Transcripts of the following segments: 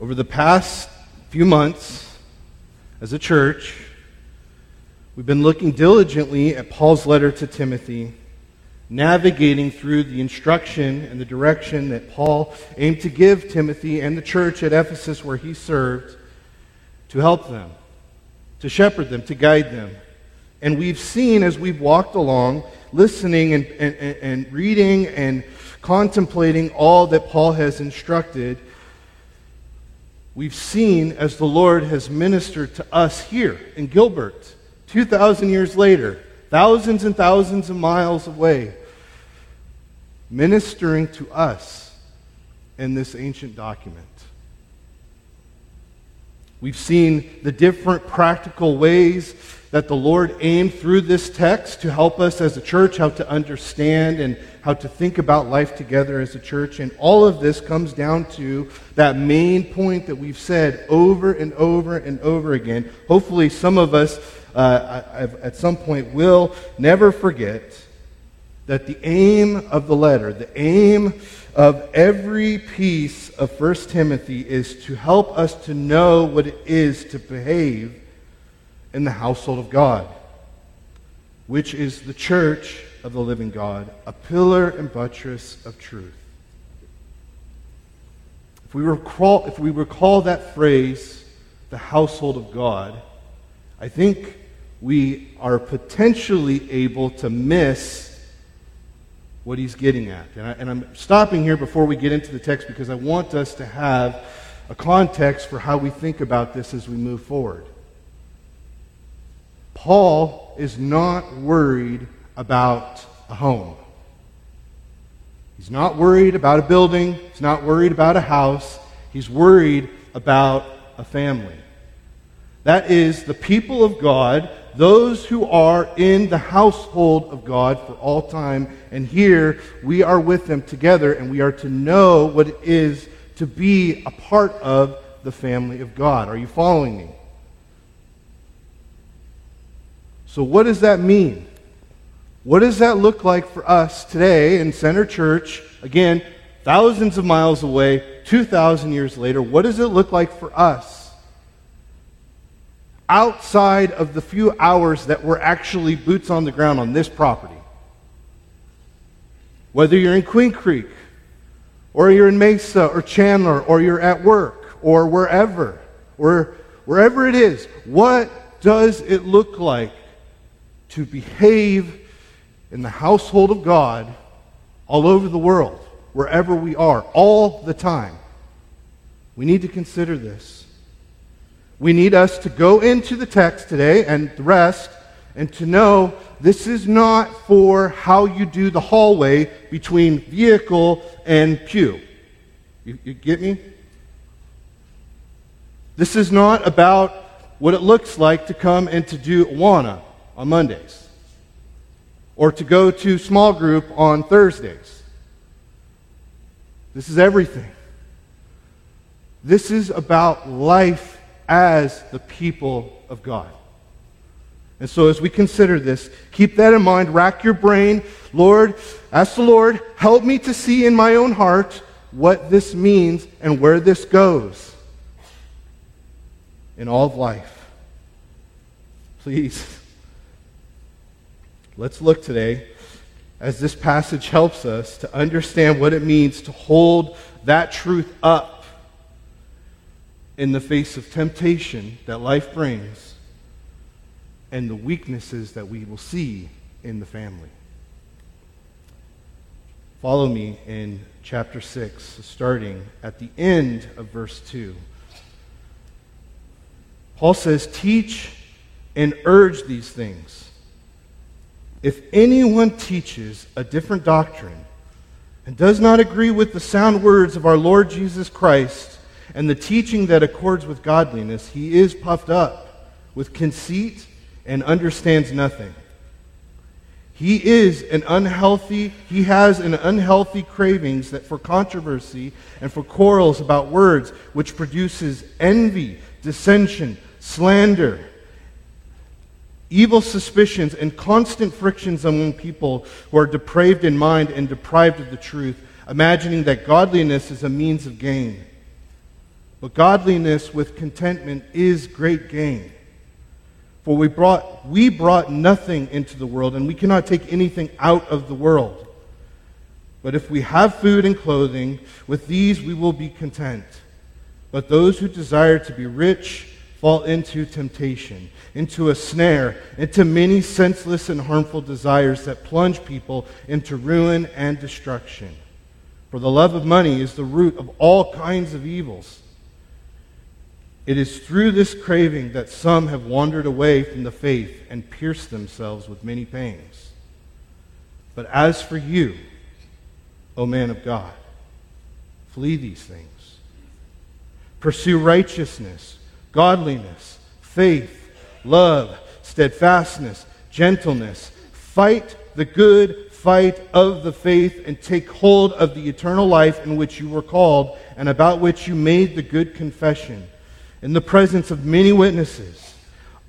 Over the past few months, as a church, we've been looking diligently at Paul's letter to Timothy, navigating through the instruction and the direction that Paul aimed to give Timothy and the church at Ephesus where he served to help them, to shepherd them, to guide them. And we've seen as we've walked along, listening and, and, and reading and contemplating all that Paul has instructed, we've seen as the Lord has ministered to us here in Gilbert, 2,000 years later, thousands and thousands of miles away, ministering to us in this ancient document. We've seen the different practical ways that the Lord aimed through this text to help us as a church how to understand and how to think about life together as a church. And all of this comes down to that main point that we've said over and over and over again. Hopefully, some of us uh, at some point will never forget that the aim of the letter, the aim of every piece of 1 Timothy is to help us to know what it is to behave in the household of God, which is the church of the living God, a pillar and buttress of truth. If we recall, if we recall that phrase, the household of God, I think we are potentially able to miss what he's getting at. And, I, am stopping here before we get into the text because I want us to have a context for how we think about this as we move forward. Paul is not worried about a home. He's not worried about a building. He's not worried about a house. He's worried about a family. That is the people of God, those who are in the household of God for all time. And here we are with them together, and we are to know what it is to be a part of the family of God. Are you following me? So, what does that mean? What does that look like for us today in Center Church? Again, thousands of miles away, 2,000 years later. What does it look like for us? Outside of the few hours that we're actually boots on the ground on this property. Whether you're in Queen Creek, or you're in Mesa, or Chandler, or you're at work, or wherever, or wherever it is, what does it look like to behave in the household of God all over the world, wherever we are, all the time. We need to consider this. We need us to go into the text today and the rest and to know this is not for how you do the hallway between vehicle and pew. You, you get me? This is not about what it looks like to come and to do Awana on Mondays, or to go to small group on Thursdays. This is everything. This is about life as the people of God. And so, as we consider this, keep that in mind. Rack your brain. Lord, ask the Lord, help me to see in my own heart what this means and where this goes in all of life. Please. Let's look today as this passage helps us to understand what it means to hold that truth up in the face of temptation that life brings and the weaknesses that we will see in the family. Follow me in chapter 6, starting at the end of verse 2. Paul says, Teach and urge these things. If anyone teaches a different doctrine and does not agree with the sound words of our Lord Jesus Christ and the teaching that accords with godliness, he is puffed up with conceit and understands nothing. He is an unhealthy, he has an unhealthy cravings that for controversy and for quarrels about words, which produces envy, dissension, slander evil suspicions, and constant frictions among people who are depraved in mind and deprived of the truth, imagining that godliness is a means of gain. But godliness with contentment is great gain. For we brought, we brought nothing into the world, and we cannot take anything out of the world. But if we have food and clothing, with these we will be content. But those who desire to be rich fall into temptation, into a snare, into many senseless and harmful desires that plunge people into ruin and destruction. For the love of money is the root of all kinds of evils. It is through this craving that some have wandered away from the faith and pierced themselves with many pains. But as for you, O man of God, flee these things. Pursue righteousness, godliness, faith, love, steadfastness, gentleness. Fight the good fight of the faith and take hold of the eternal life in which you were called and about which you made the good confession in the presence of many witnesses.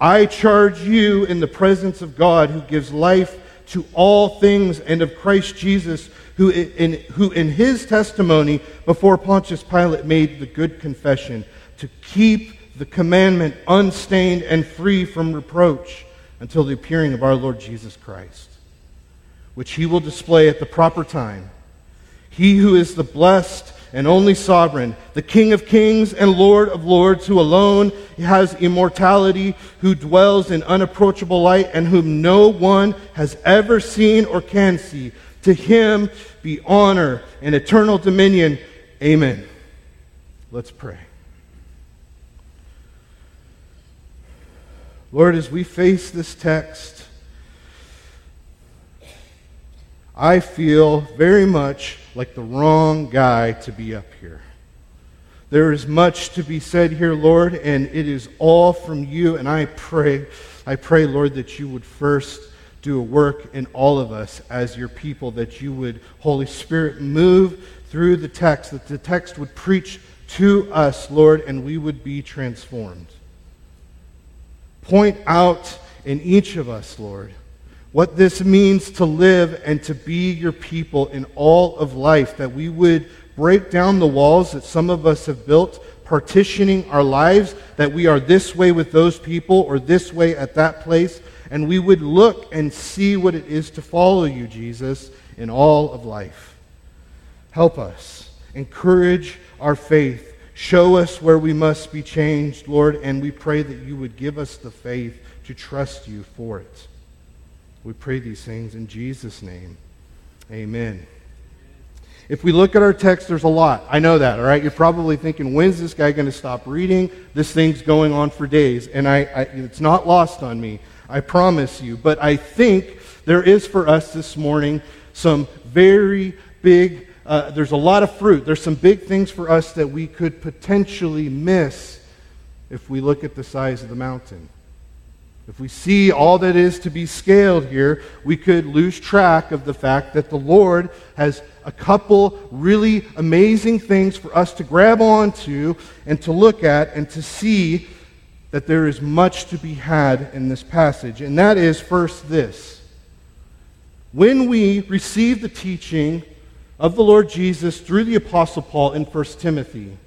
I charge you in the presence of God who gives life to all things and of Christ Jesus who in, who in his testimony before Pontius Pilate made the good confession to keep the commandment unstained and free from reproach until the appearing of our Lord Jesus Christ, which he will display at the proper time. He who is the blessed and only sovereign, the King of kings and Lord of lords, who alone has immortality, who dwells in unapproachable light, and whom no one has ever seen or can see. To him be honor and eternal dominion. Amen. Let's pray. Lord, as we face this text, I feel very much like the wrong guy to be up here. There is much to be said here, Lord, and it is all from you. And I pray, I pray, Lord, that you would first do a work in all of us as your people, that you would, Holy Spirit, move through the text, that the text would preach to us, Lord, and we would be transformed. Point out in each of us, Lord, what this means to live and to be your people in all of life, that we would break down the walls that some of us have built, partitioning our lives, that we are this way with those people or this way at that place, and we would look and see what it is to follow you, Jesus, in all of life. Help us. Encourage our faith. Show us where we must be changed, Lord, and we pray that you would give us the faith to trust you for it. We pray these things in Jesus' name. Amen. If we look at our text, there's a lot. I know that, all right? You're probably thinking, when's this guy going to stop reading? This thing's going on for days. And I, I, it's not lost on me, I promise you. But I think there is for us this morning some very big, uh, there's a lot of fruit. There's some big things for us that we could potentially miss if we look at the size of the mountain. If we see all that is to be scaled here, we could lose track of the fact that the Lord has a couple really amazing things for us to grab onto and to look at and to see that there is much to be had in this passage. And that is first this. When we receive the teaching of the Lord Jesus through the Apostle Paul in 1 Timothy,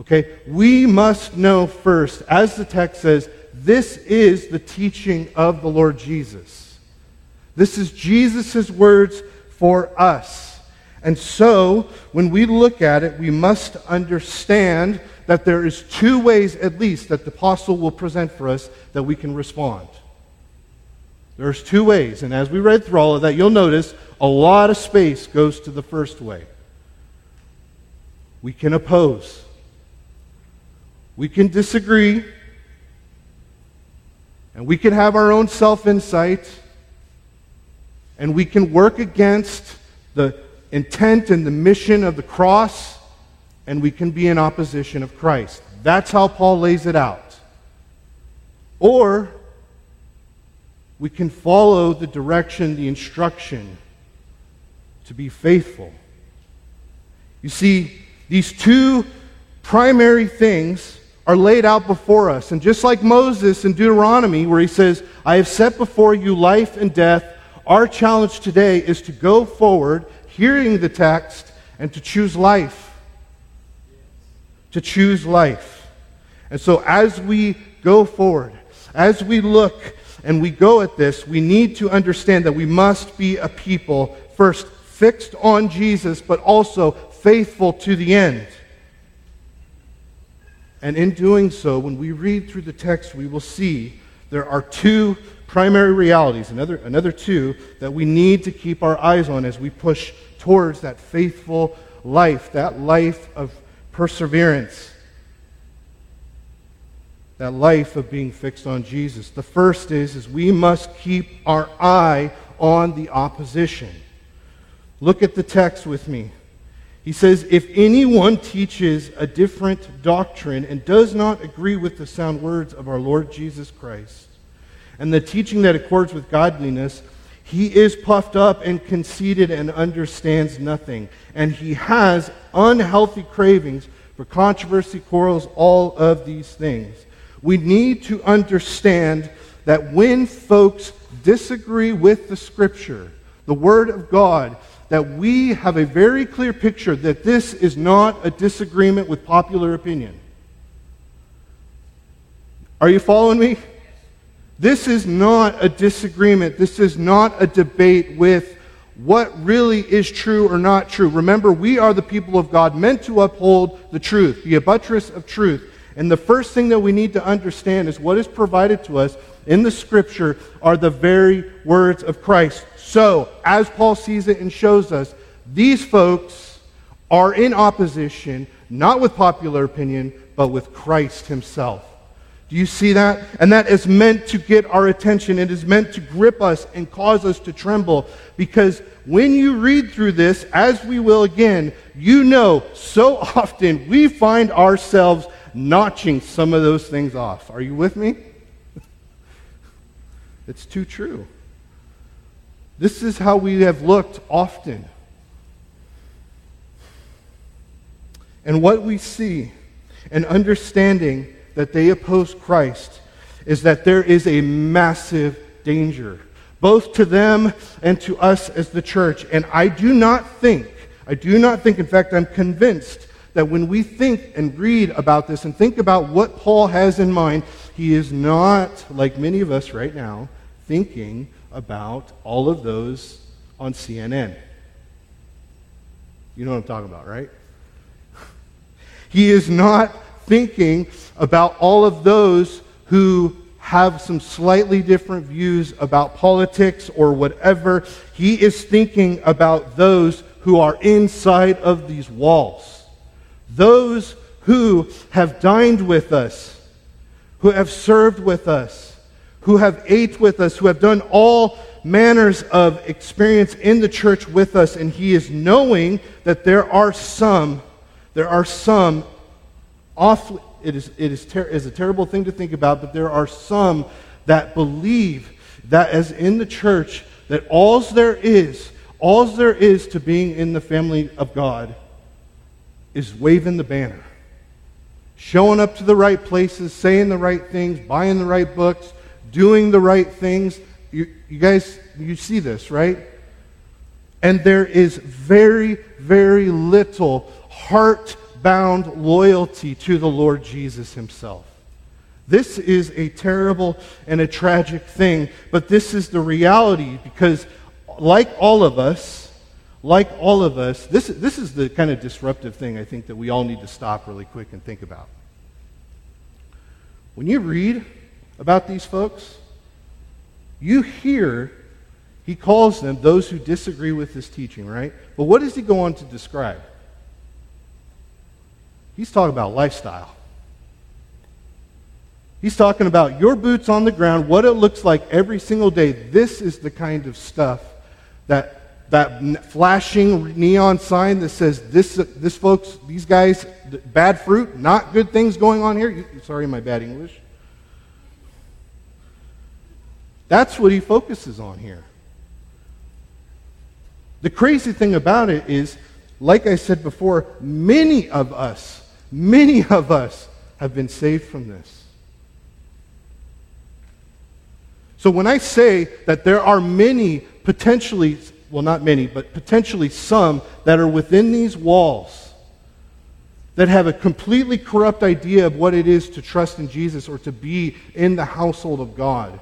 okay, we must know first, as the text says, this is the teaching of the Lord Jesus. This is Jesus' words for us. And so, when we look at it, we must understand that there is two ways at least that the apostle will present for us that we can respond. There's two ways, and as we read through all of that, you'll notice a lot of space goes to the first way. We can oppose. We can disagree. And we can have our own self insight, and we can work against the intent and the mission of the cross, and we can be in opposition of Christ. That's how Paul lays it out. Or we can follow the direction, the instruction to be faithful. You see, these two primary things are laid out before us. And just like Moses in Deuteronomy, where he says, I have set before you life and death, our challenge today is to go forward, hearing the text, and to choose life. to choose life. And so as we go forward, as we look and we go at this, we need to understand that we must be a people, first, fixed on Jesus, but also faithful to the end. And in doing so, when we read through the text, we will see there are two primary realities, another, another two, that we need to keep our eyes on as we push towards that faithful life, that life of perseverance, that life of being fixed on Jesus. The first is, is we must keep our eye on the opposition. Look at the text with me. He says, If anyone teaches a different doctrine and does not agree with the sound words of our Lord Jesus Christ, and the teaching that accords with godliness, he is puffed up and conceited and understands nothing. And he has unhealthy cravings for controversy, quarrels, all of these things. We need to understand that when folks disagree with the Scripture, the Word of God, that we have a very clear picture that this is not a disagreement with popular opinion. Are you following me? This is not a disagreement. This is not a debate with what really is true or not true. Remember, we are the people of God meant to uphold the truth, the buttress of truth. And the first thing that we need to understand is what is provided to us in the scripture are the very words of Christ. So, as Paul sees it and shows us, these folks are in opposition, not with popular opinion, but with Christ himself. Do you see that? And that is meant to get our attention. It is meant to grip us and cause us to tremble. Because when you read through this, as we will again, you know so often we find ourselves notching some of those things off. Are you with me? it's too true. This is how we have looked often. And what we see and understanding that they oppose Christ is that there is a massive danger, both to them and to us as the church. And I do not think, I do not think, in fact, I'm convinced that when we think and read about this and think about what Paul has in mind, he is not, like many of us right now, thinking about all of those on CNN. You know what I'm talking about, right? He is not thinking about all of those who have some slightly different views about politics or whatever. He is thinking about those who are inside of these walls. Those who have dined with us, who have served with us, who have ate with us, who have done all manners of experience in the church with us, and he is knowing that there are some, there are some awfully, it is, it is, ter- is a terrible thing to think about, but there are some that believe that as in the church, that all's there is, all's there is to being in the family of God is waving the banner. Showing up to the right places, saying the right things, buying the right books, doing the right things. You, you guys, you see this, right? And there is very, very little heart bound loyalty to the Lord Jesus himself. This is a terrible and a tragic thing, but this is the reality because, like all of us, like all of us, this, this is the kind of disruptive thing I think that we all need to stop really quick and think about. When you read about these folks, you hear he calls them those who disagree with his teaching, right? But what does he go on to describe? He's talking about lifestyle. He's talking about your boots on the ground, what it looks like every single day. This is the kind of stuff that that flashing neon sign that says this this folks these guys bad fruit, not good things going on here. Sorry my bad English. That's what he focuses on here. The crazy thing about it is, like I said before, many of us, many of us have been saved from this. So when I say that there are many potentially, well, not many, but potentially some that are within these walls that have a completely corrupt idea of what it is to trust in Jesus or to be in the household of God.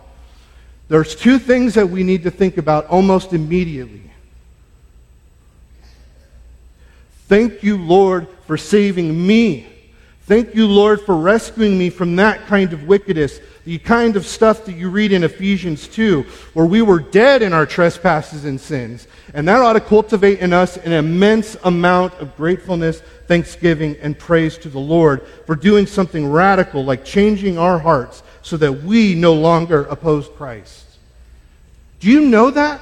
There's two things that we need to think about almost immediately. Thank you, Lord, for saving me. Thank you, Lord, for rescuing me from that kind of wickedness, the kind of stuff that you read in Ephesians 2, where we were dead in our trespasses and sins. And that ought to cultivate in us an immense amount of gratefulness, thanksgiving, and praise to the Lord for doing something radical like changing our hearts so that we no longer oppose Christ. Do you know that?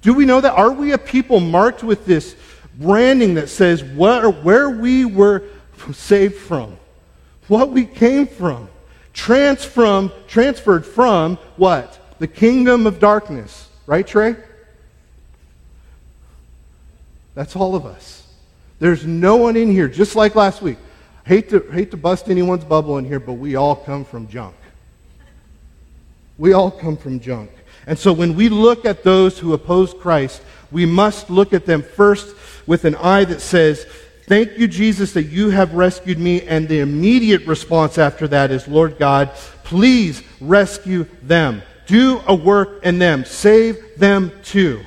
Do we know that? Are we a people marked with this branding that says where, where we were saved from, what we came from? Trans transferred from what? The kingdom of darkness. Right, Trey? That's all of us. There's no one in here, just like last week. Hate to, hate to bust anyone's bubble in here, but we all come from junk. We all come from junk. And so when we look at those who oppose Christ, we must look at them first with an eye that says, Thank you, Jesus, that you have rescued me. And the immediate response after that is, Lord God, please rescue them. Do a work in them. Save them too.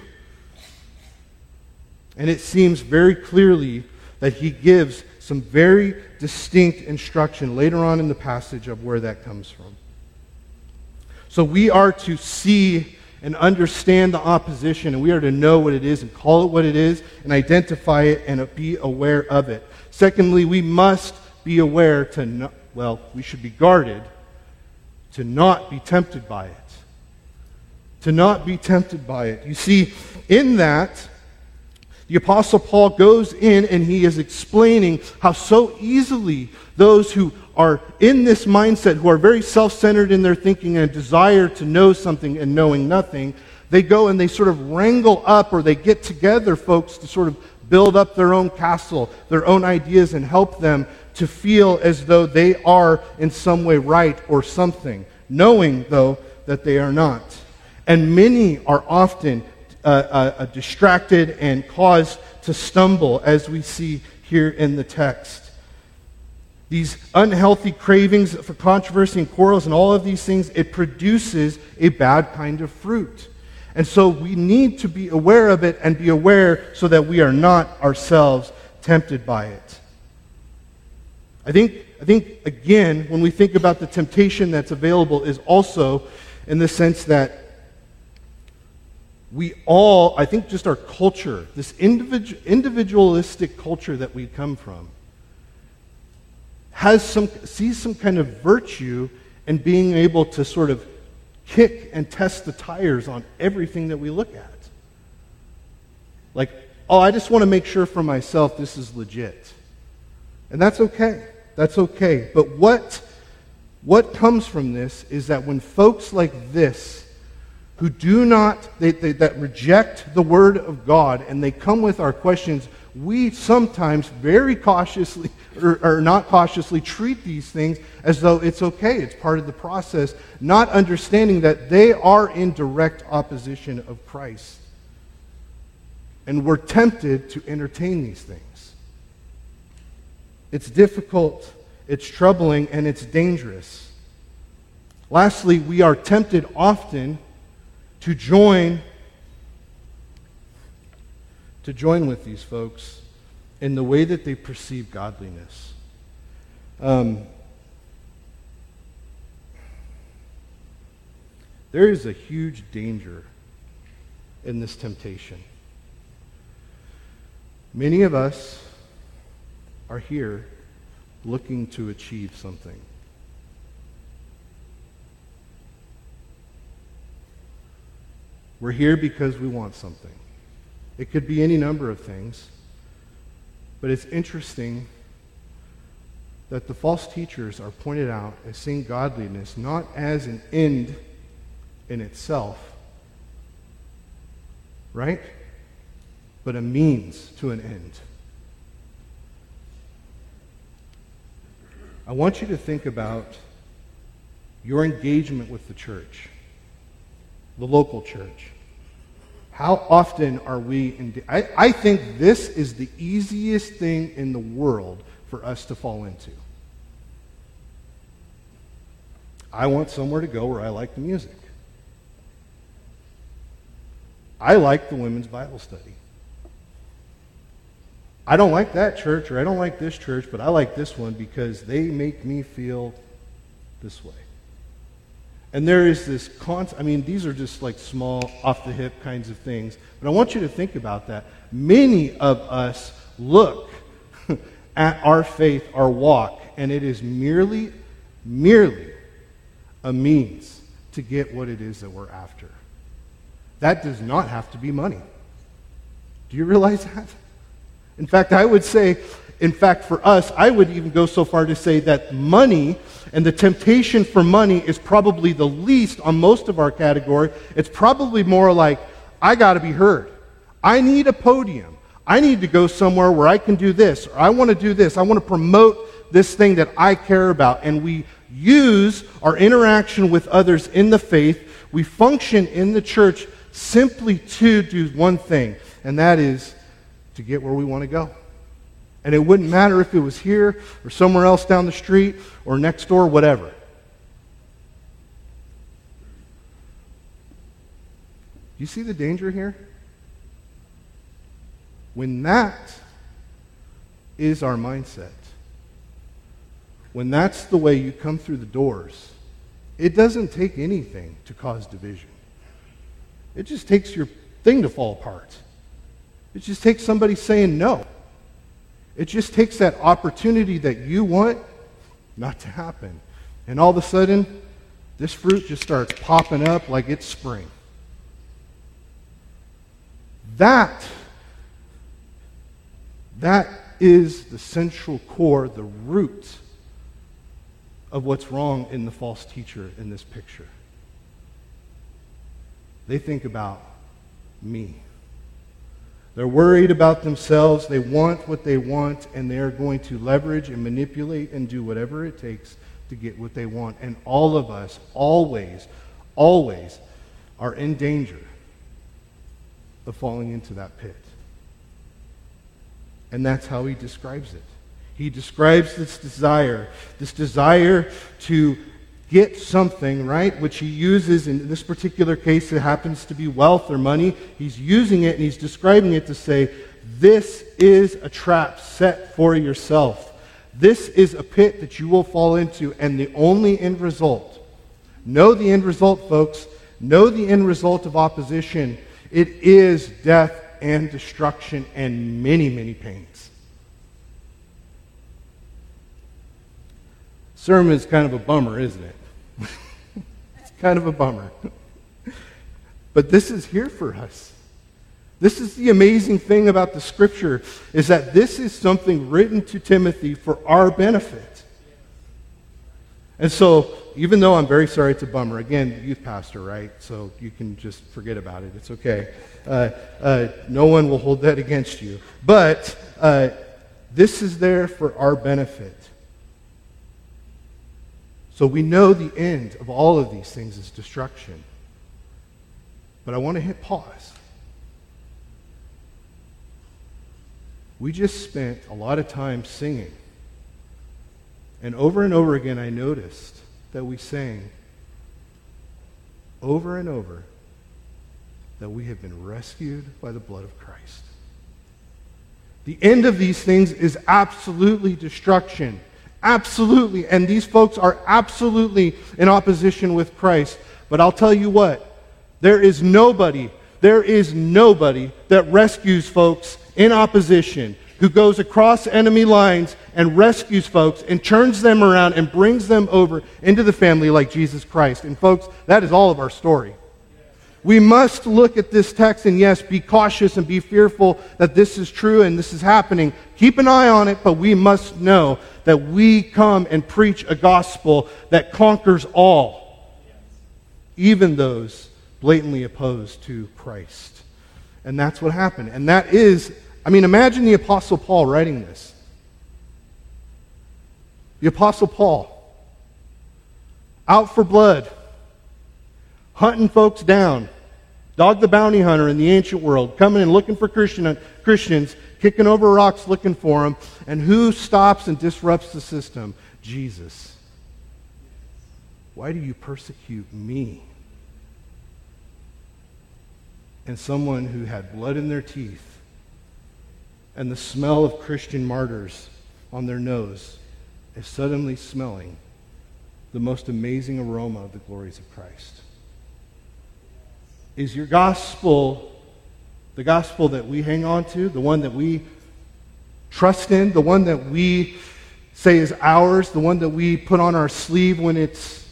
And it seems very clearly that he gives some very distinct instruction later on in the passage of where that comes from. So we are to see and understand the opposition, and we are to know what it is and call it what it is and identify it and be aware of it. Secondly, we must be aware to, not, well, we should be guarded to not be tempted by it. To not be tempted by it. You see, in that, the Apostle Paul goes in and he is explaining how so easily those who are in this mindset, who are very self centered in their thinking and a desire to know something and knowing nothing, they go and they sort of wrangle up or they get together, folks, to sort of build up their own castle, their own ideas, and help them to feel as though they are in some way right or something, knowing, though, that they are not. And many are often uh, uh, uh distracted and caused to stumble, as we see here in the text these unhealthy cravings for controversy and quarrels and all of these things, it produces a bad kind of fruit. And so we need to be aware of it and be aware so that we are not ourselves tempted by it. I think, I think again, when we think about the temptation that's available, is also in the sense that we all, I think just our culture, this individu- individualistic culture that we come from, has some, sees some kind of virtue in being able to sort of kick and test the tires on everything that we look at. Like, oh, I just want to make sure for myself this is legit. And that's okay. That's okay. But what, what comes from this is that when folks like this, who do not, they, they, that reject the word of God, and they come with our questions, we sometimes very cautiously or, or, not cautiously treat these things as though it's okay, it's part of the process, not understanding that they are in direct opposition of Christ. And we're tempted to entertain these things. It's difficult, it's troubling, and it's dangerous. Lastly, we are tempted often to join to join with these folks in the way that they perceive godliness. Um, there is a huge danger in this temptation. Many of us are here looking to achieve something. We're here because we want something. It could be any number of things. But it's interesting that the false teachers are pointed out as seeing godliness not as an end in itself, right? But a means to an end. I want you to think about your engagement with the church, the local church. How often are we in? I, I think this is the easiest thing in the world for us to fall into. I want somewhere to go where I like the music. I like the women's Bible study. I don't like that church or I don't like this church, but I like this one because they make me feel this way. And there is this constant, I mean, these are just like small, off the hip kinds of things. But I want you to think about that. Many of us look at our faith, our walk, and it is merely, merely a means to get what it is that we're after. That does not have to be money. Do you realize that? In fact, I would say, in fact, for us, I would even go so far to say that money and the temptation for money is probably the least on most of our category. It's probably more like, I got to be heard. I need a podium. I need to go somewhere where I can do this, or I want to do this. I want to promote this thing that I care about. And we use our interaction with others in the faith, we function in the church simply to do one thing, and that is to get where we want to go. And it wouldn't matter if it was here or somewhere else down the street or next door, whatever. You see the danger here? When that is our mindset, when that's the way you come through the doors, it doesn't take anything to cause division. It just takes your thing to fall apart. It just takes somebody saying no. It just takes that opportunity that you want not to happen. And all of a sudden, this fruit just starts popping up like it's spring. That, that is the central core, the root of what's wrong in the false teacher in this picture. They think about me. They're worried about themselves. They want what they want, and they're going to leverage and manipulate and do whatever it takes to get what they want. And all of us, always, always, are in danger of falling into that pit. And that's how he describes it. He describes this desire, this desire to get something, right, which he uses in this particular case, it happens to be wealth or money. He's using it and he's describing it to say, this is a trap set for yourself. This is a pit that you will fall into, and the only end result, know the end result, folks, know the end result of opposition. It is death and destruction and many, many pains. Sermon is kind of a bummer, isn't it? it's kind of a bummer. but this is here for us. This is the amazing thing about the scripture is that this is something written to Timothy for our benefit. And so, even though I'm very sorry it's a bummer, again, youth pastor, right? So you can just forget about it. It's okay. Uh, uh, no one will hold that against you. But uh, this is there for our benefit. So we know the end of all of these things is destruction. But I want to hit pause. We just spent a lot of time singing. And over and over again, I noticed that we sang over and over that we have been rescued by the blood of Christ. The end of these things is absolutely destruction. Absolutely. And these folks are absolutely in opposition with Christ. But I'll tell you what, there is nobody, there is nobody that rescues folks in opposition, who goes across enemy lines and rescues folks and turns them around and brings them over into the family like Jesus Christ. And folks, that is all of our story. We must look at this text and, yes, be cautious and be fearful that this is true and this is happening. Keep an eye on it, but we must know that we come and preach a gospel that conquers all, even those blatantly opposed to Christ. And that's what happened. And that is, I mean, imagine the Apostle Paul writing this. The Apostle Paul, out for blood hunting folks down. Dog the bounty hunter in the ancient world, coming and looking for Christian, Christians, kicking over rocks looking for them. And who stops and disrupts the system? Jesus. Why do you persecute me? And someone who had blood in their teeth and the smell of Christian martyrs on their nose is suddenly smelling the most amazing aroma of the glories of Christ. Is your gospel the gospel that we hang on to, the one that we trust in, the one that we say is ours, the one that we put on our sleeve when it's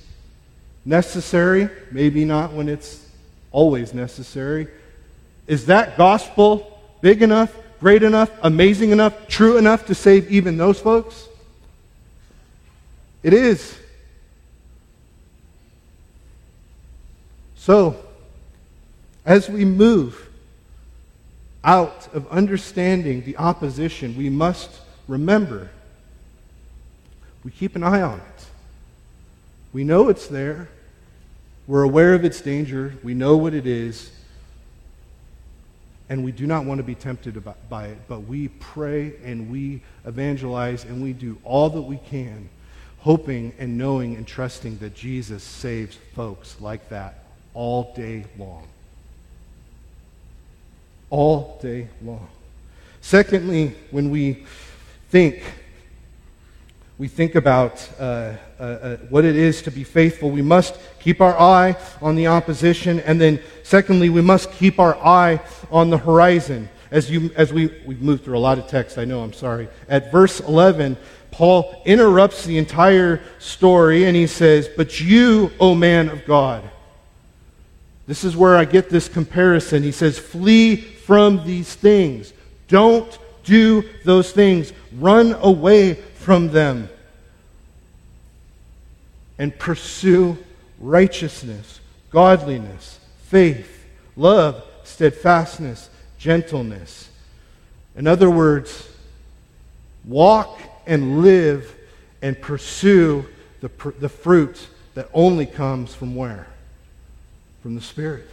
necessary, maybe not when it's always necessary? Is that gospel big enough, great enough, amazing enough, true enough to save even those folks? It is. So, as we move out of understanding the opposition, we must remember we keep an eye on it. We know it's there. We're aware of its danger. We know what it is. And we do not want to be tempted by it, but we pray and we evangelize and we do all that we can, hoping and knowing and trusting that Jesus saves folks like that all day long. All day long. Secondly, when we think, we think about uh, uh, uh, what it is to be faithful, we must keep our eye on the opposition. And then, secondly, we must keep our eye on the horizon. As, you, as we, we've moved through a lot of text, I know, I'm sorry. At verse 11, Paul interrupts the entire story and he says, But you, O man of God, this is where I get this comparison. He says, Flee from these things. Don't do those things. Run away from them. And pursue righteousness, godliness, faith, love, steadfastness, gentleness. In other words, walk and live and pursue the, the fruit that only comes from where? From the Spirit,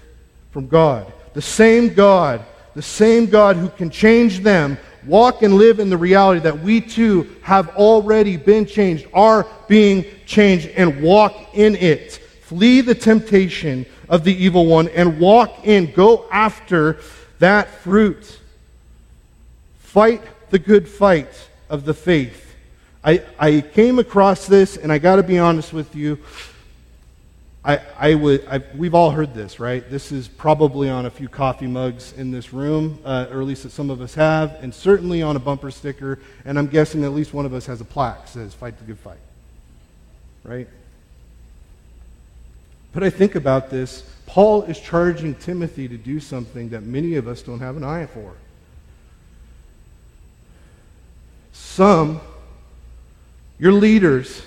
from God. The same God, the same God who can change them, walk and live in the reality that we too have already been changed, are being changed, and walk in it. Flee the temptation of the evil one and walk in, go after that fruit. Fight the good fight of the faith. I, I came across this, and I got to be honest with you. I, I would, I, we've all heard this, right? This is probably on a few coffee mugs in this room, uh, or at least that some of us have, and certainly on a bumper sticker, and I'm guessing at least one of us has a plaque that says, Fight the good fight. Right? But I think about this. Paul is charging Timothy to do something that many of us don't have an eye for. Some, your leaders,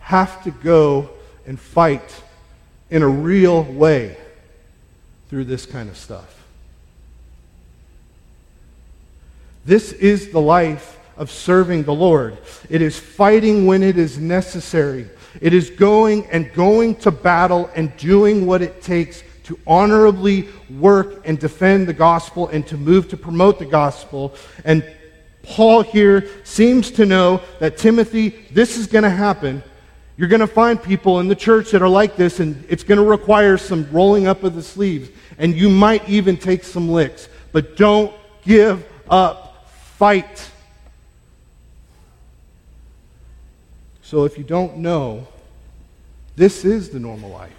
have to go and fight in a real way through this kind of stuff. This is the life of serving the Lord. It is fighting when it is necessary. It is going and going to battle and doing what it takes to honorably work and defend the gospel and to move to promote the gospel. And Paul here seems to know that Timothy, this is going to happen. You're going to find people in the church that are like this, and it's going to require some rolling up of the sleeves. And you might even take some licks. But don't give up. Fight. So if you don't know, this is the normal life.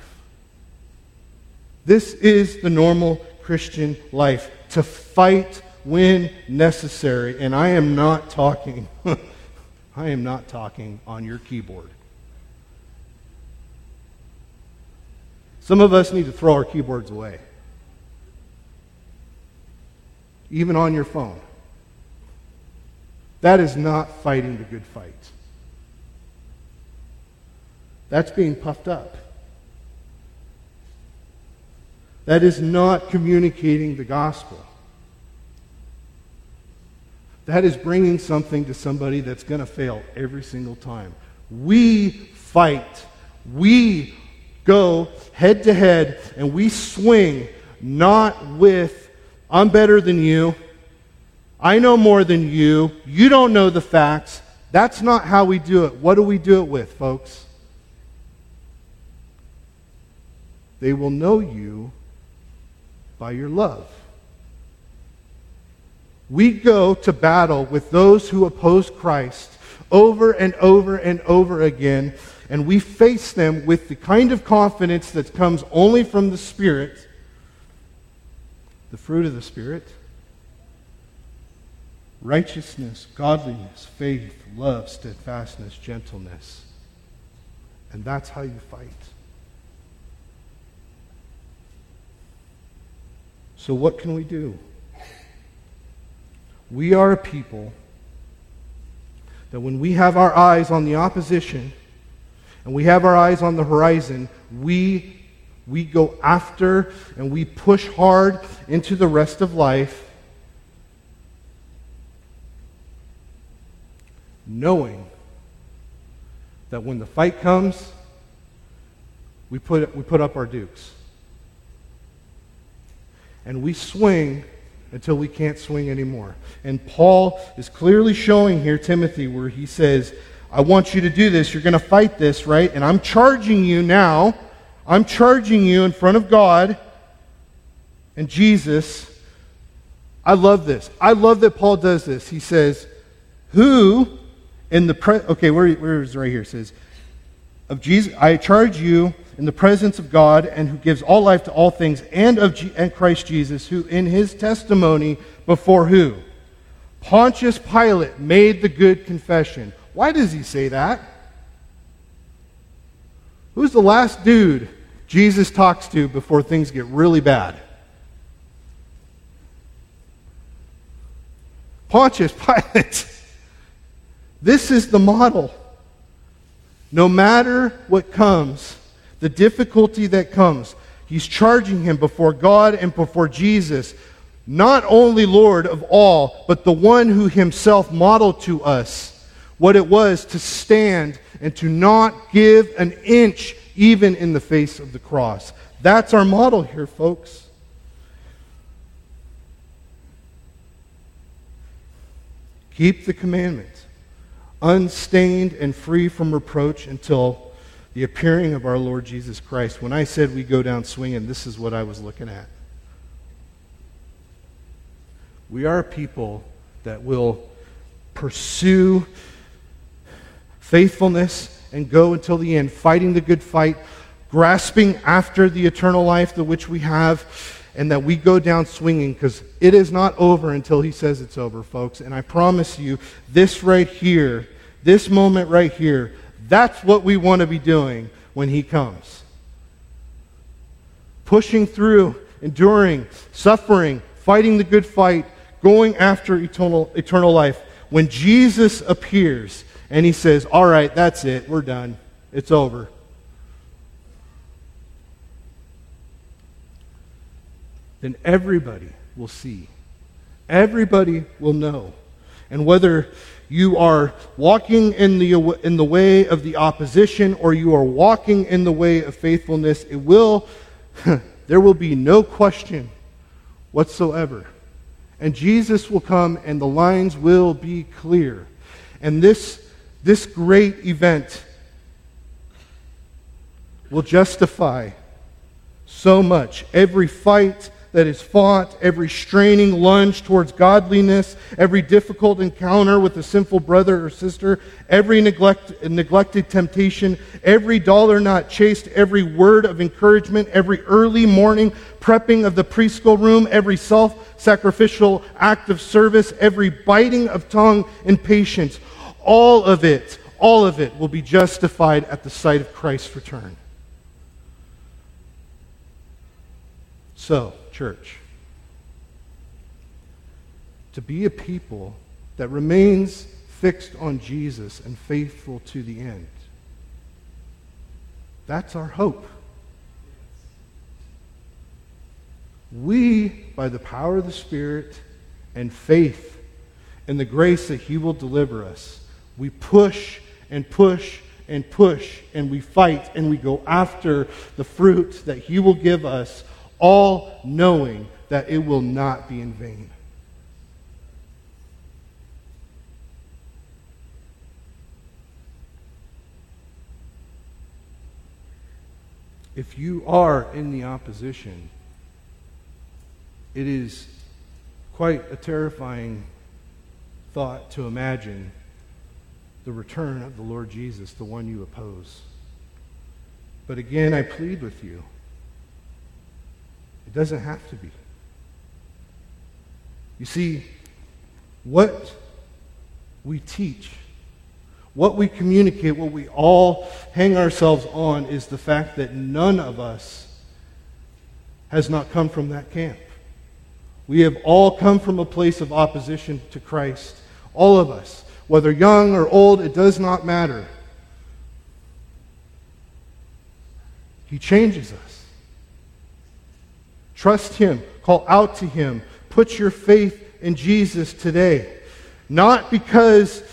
This is the normal Christian life to fight when necessary. And I am not talking, I am not talking on your keyboard. Some of us need to throw our keyboards away, even on your phone. That is not fighting the good fight. That's being puffed up. That is not communicating the gospel. That is bringing something to somebody that's going to fail every single time. We fight. We go head to head and we swing not with, I'm better than you, I know more than you, you don't know the facts. That's not how we do it. What do we do it with, folks? They will know you by your love. We go to battle with those who oppose Christ over and over and over again, and we face them with the kind of confidence that comes only from the Spirit, the fruit of the Spirit righteousness, godliness, faith, love, steadfastness, gentleness. And that's how you fight. So, what can we do? We are a people that when we have our eyes on the opposition and we have our eyes on the horizon, we, we go after and we push hard into the rest of life, knowing that when the fight comes, we put, we put up our dukes. And we swing until we can't swing anymore. And Paul is clearly showing here Timothy where he says, I want you to do this. You're going to fight this, right? And I'm charging you now. I'm charging you in front of God and Jesus. I love this. I love that Paul does this. He says, Who in the pre- okay, where, where is right here? It says, of Jesus, I charge you in the presence of God and who gives all life to all things, and of G- and Christ Jesus, who in his testimony before who? Pontius Pilate made the good confession. Why does he say that? Who's the last dude Jesus talks to before things get really bad? Pontius Pilate. This is the model. No matter what comes, the difficulty that comes, he's charging him before God and before Jesus, not only Lord of all, but the one who himself modeled to us what it was to stand and to not give an inch even in the face of the cross. That's our model here, folks. Keep the commandments unstained and free from reproach until the appearing of our Lord Jesus Christ. When I said we go down swinging, this is what I was looking at. We are people that will pursue faithfulness and go until the end, fighting the good fight, grasping after the eternal life, the which we have and that we go down swinging because it is not over until he says it's over, folks. And I promise you, this right here, this moment right here, that's what we want to be doing when he comes. Pushing through, enduring, suffering, fighting the good fight, going after eternal, eternal life. When Jesus appears and he says, All right, that's it, we're done, it's over. then everybody will see. Everybody will know. And whether you are walking in the, in the way of the opposition or you are walking in the way of faithfulness, it will, there will be no question whatsoever. And Jesus will come and the lines will be clear. And this, this great event will justify so much. Every fight, that is fought, every straining lunge towards godliness, every difficult encounter with a sinful brother or sister, every neglect, neglected temptation, every dollar not chased, every word of encouragement, every early morning prepping of the preschool room, every self sacrificial act of service, every biting of tongue and patience, all of it, all of it will be justified at the sight of Christ's return. So, church. To be a people that remains fixed on Jesus and faithful to the end. That's our hope. We, by the power of the Spirit and faith and the grace that He will deliver us, we push and push and push and we fight and we go after the fruit that He will give us, all knowing that it will not be in vain. If you are in the opposition, it is quite a terrifying thought to imagine the return of the Lord Jesus, the one you oppose. But again, I plead with you. It doesn't have to be. You see, what we teach, what we communicate, what we all hang ourselves on is the fact that none of us has not come from that camp. We have all come from a place of opposition to Christ. All of us. Whether young or old, it does not matter. He changes us. Trust Him. Call out to Him. Put your faith in Jesus today. Not because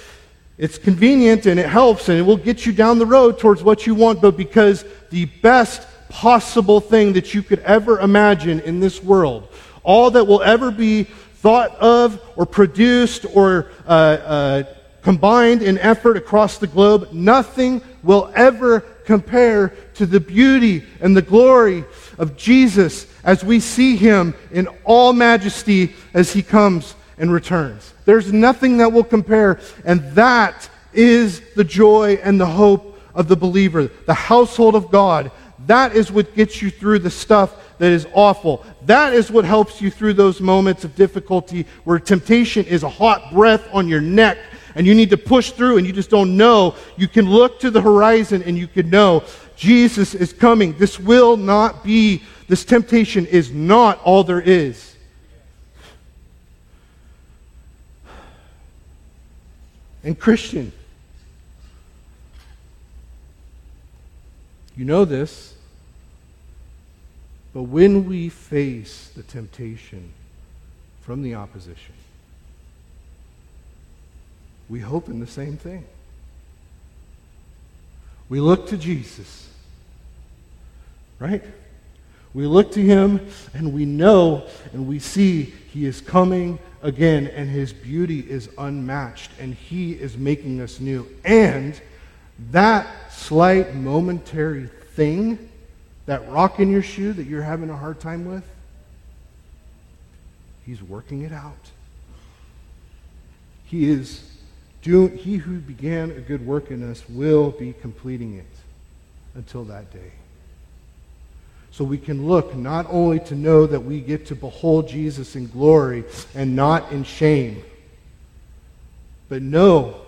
it's convenient and it helps and it will get you down the road towards what you want, but because the best possible thing that you could ever imagine in this world, all that will ever be thought of or produced or uh, uh, combined in effort across the globe, nothing will ever compare to the beauty and the glory of Jesus as we see him in all majesty as he comes and returns. There's nothing that will compare, and that is the joy and the hope of the believer, the household of God. That is what gets you through the stuff that is awful. That is what helps you through those moments of difficulty where temptation is a hot breath on your neck and you need to push through and you just don't know. You can look to the horizon and you can know Jesus is coming. This will not be, this temptation is not all there is. And Christian, you know this. But when we face the temptation from the opposition, we hope in the same thing. We look to Jesus, right? We look to him and we know and we see he is coming again and his beauty is unmatched and he is making us new. And that slight momentary thing that rock in your shoe that you're having a hard time with, He's working it out. He is doing, He who began a good work in us will be completing it until that day. So we can look not only to know that we get to behold Jesus in glory and not in shame, but know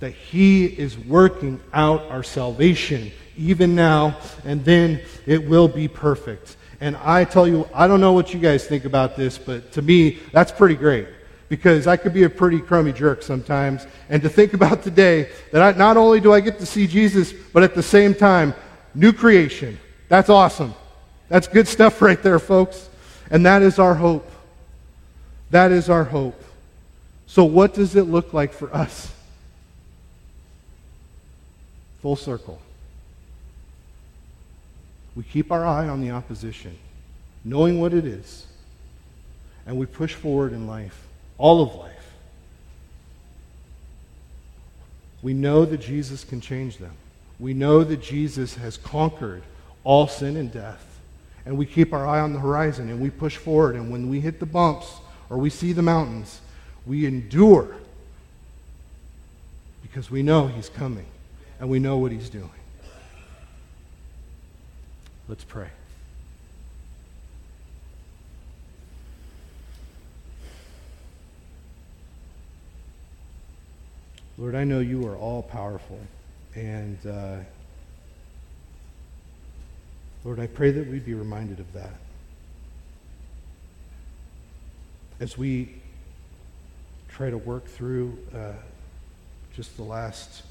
that He is working out our salvation even now, and then it will be perfect. And I tell you, I don't know what you guys think about this, but to me, that's pretty great. Because I could be a pretty crummy jerk sometimes. And to think about today that I, not only do I get to see Jesus, but at the same time, new creation. That's awesome. That's good stuff right there, folks. And that is our hope. That is our hope. So, what does it look like for us? Full circle. We keep our eye on the opposition, knowing what it is, and we push forward in life, all of life. We know that Jesus can change them. We know that Jesus has conquered all sin and death. And we keep our eye on the horizon and we push forward. And when we hit the bumps or we see the mountains, we endure because we know He's coming and we know what He's doing. Let's pray. Lord, I know you are all powerful. And uh, Lord, I pray that we be reminded of that. As we try to work through uh, just the last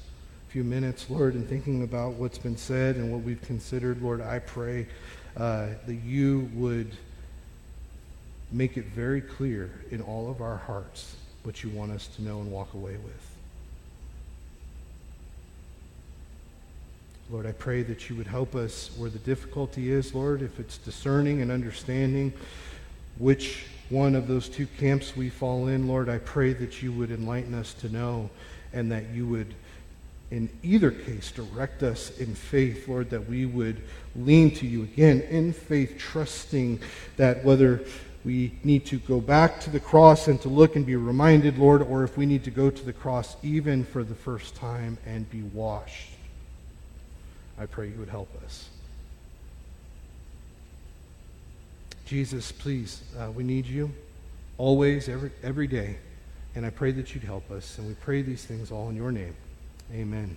few minutes, Lord, in thinking about what's been said and what we've considered, Lord, I pray uh, that you would make it very clear in all of our hearts what you want us to know and walk away with. Lord, I pray that you would help us where the difficulty is, Lord, if it's discerning and understanding which one of those two camps we fall in, Lord, I pray that you would enlighten us to know and that you would, in either case, direct us in faith, Lord, that we would lean to you again in faith, trusting that whether we need to go back to the cross and to look and be reminded, Lord, or if we need to go to the cross even for the first time and be washed. I pray you would help us. Jesus, please, uh, we need you always, every, every day. And I pray that you'd help us. And we pray these things all in your name. Amen.